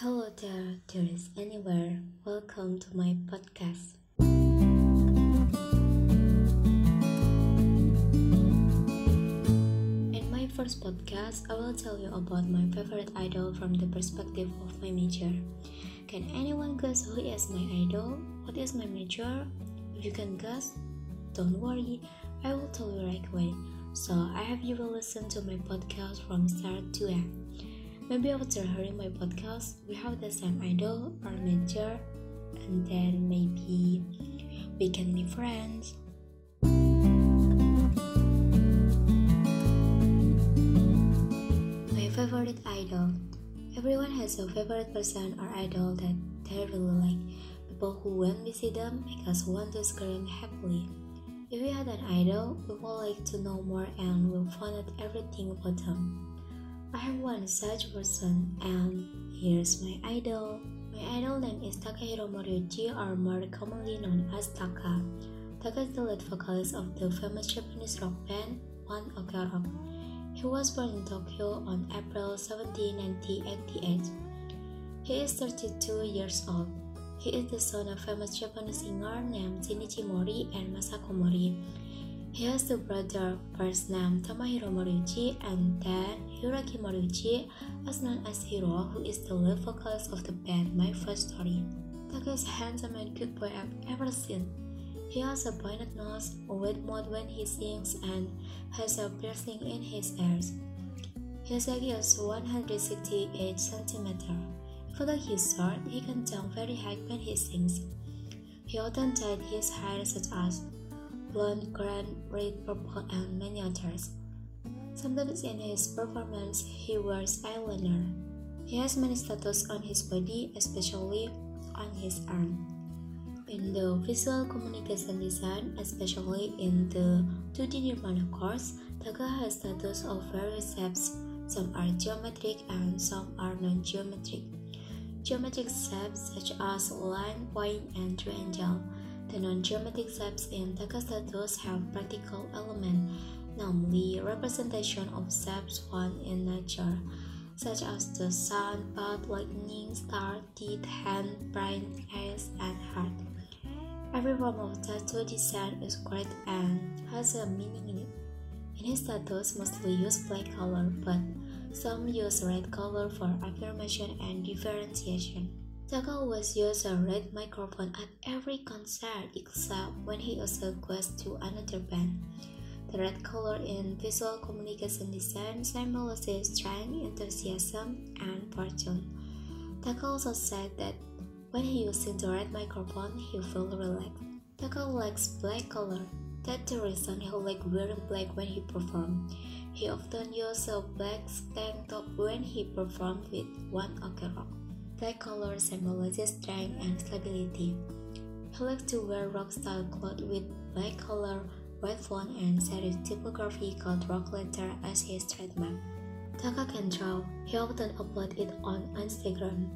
Hello there, tourists anywhere. Welcome to my podcast. In my first podcast, I will tell you about my favorite idol from the perspective of my major. Can anyone guess who is my idol? What is my major? If you can guess, don't worry, I will tell you right away. So I have you will listen to my podcast from start to end. Maybe after hearing my podcast, we have the same idol or major, and then maybe we can be friends. My favorite idol. Everyone has a favorite person or idol that they really like. People who when we see them make us want to scream happily. If we had an idol, we would like to know more and we'll find out everything about them. I have one such person, and here's my idol. My idol name is Takahiro Moriuchi, or more commonly known as Taka. Taka is the lead vocalist of the famous Japanese rock band One Ok Rock. He was born in Tokyo on April 17, 1988. He is 32 years old. He is the son of famous Japanese singer named Shinichi Mori and Masako Mori. He has two brothers, first named Tomohiro Moriuchi and then Hiroki Moriuchi, as known as Hiro, who is the lead vocalist of the band My First Story. Taka is handsome and cute boy I've ever seen. He has a pointed nose, a wide mouth when he sings, and has a piercing in his ears. His height is 168 centimeter. If like his short, he can jump very high when he sings. He often dyed his hair such as blonde, green, red, purple, and many others. Sometimes in his performance, he wears eyeliner. He has many tattoos on his body, especially on his arm. In the visual communication design, especially in the 2D Nirmana course, Taka has tattoos of various shapes. Some are geometric and some are non-geometric. Geometric shapes such as line, point, and triangle. The non-geometric shapes in Taka's tattoos have practical elements, namely representation of shapes found in nature, such as the sun, path, lightning, star, teeth, hand, brain, eyes, and heart. Every form of tattoo design is great and has a meaning in it. In his tattoos mostly use black color, but some use red color for affirmation and differentiation. Taka always used a red microphone at every concert except when he also goes to another band. The red color in visual communication design symbolizes strength, enthusiasm, and fortune. Taka also said that when he uses the red microphone, he feels relaxed. Taka likes black color. That's the reason he likes wearing black when he performs. He often uses a black tank top when he performs with One Ok Rock. Black color symbolizes strength and stability. He likes to wear rock style clothes with black color, white font, and serif typography called rock letter as his trademark. Taka can draw. He often uploads it on Instagram.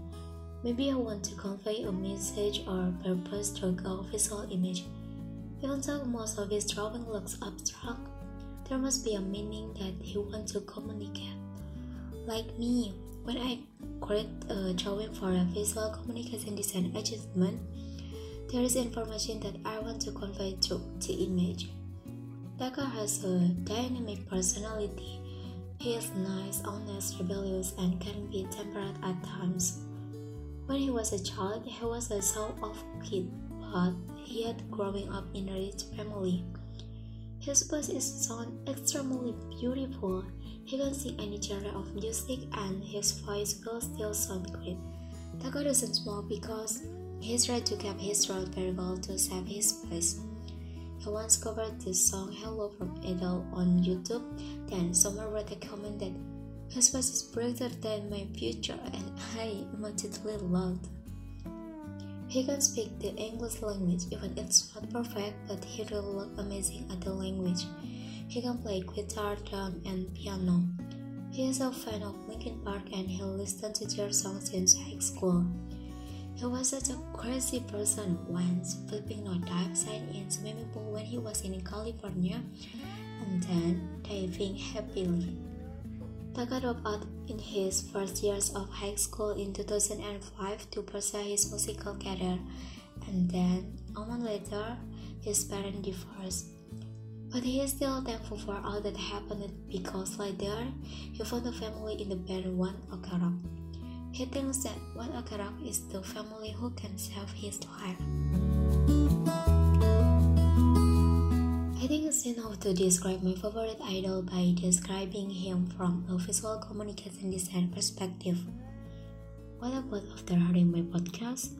Maybe I want to convey a message or purpose through a visual image. Even though most of his drawing looks abstract, there must be a meaning that he wants to communicate. Like me, when I create a drawing for a visual communication design achievement, there is information that I want to convey through the image. Taka has a dynamic personality. He is nice, honest, rebellious, and can be temperate at times. When he was a child, he was a show-off kid, but he had growing up in a rich family. His voice is sound extremely beautiful. He can sing any genre of music and his voice will still sound great. Taka doesn't smoke because he's tried to keep his throat very well to save his voice. He once covered the song Hello from Adele on YouTube, then someone wrote a comment that his voice is brighter than my future, and I immediately loved. He can speak the English language, even it's not perfect, but he really looks amazing at the language. He can play guitar, drum, and piano. He is a fan of Linkin Park and he listened to their songs since high school. He was such a crazy person once, flipping no dive sign in swimming pool when he was in California, and then diving happily. Taka dropped out in his first years of high school in 2005 to pursue his musical career, and then, a month later, his parents divorced. But he is still thankful for all that happened because later, he found a family in the band One Ok Rock. He thinks that One Ok Rock is the family who can save his life. I think enough to describe my favorite idol by describing him from a visual communication design perspective. What about after hearing my podcast?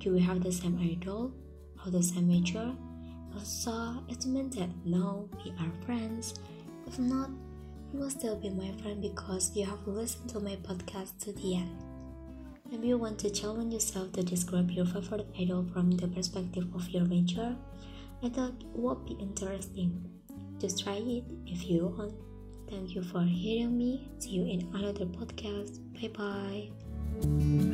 Do we have the same idol or the same major? Also, it means that now we are friends. If not, you will still be my friend because you have listened to my podcast to the end. Maybe you want to challenge yourself to describe your favorite idol from the perspective of your major I thought it would be interesting. Just try it if you want. Thank you for hearing me. See you in another podcast. Bye bye.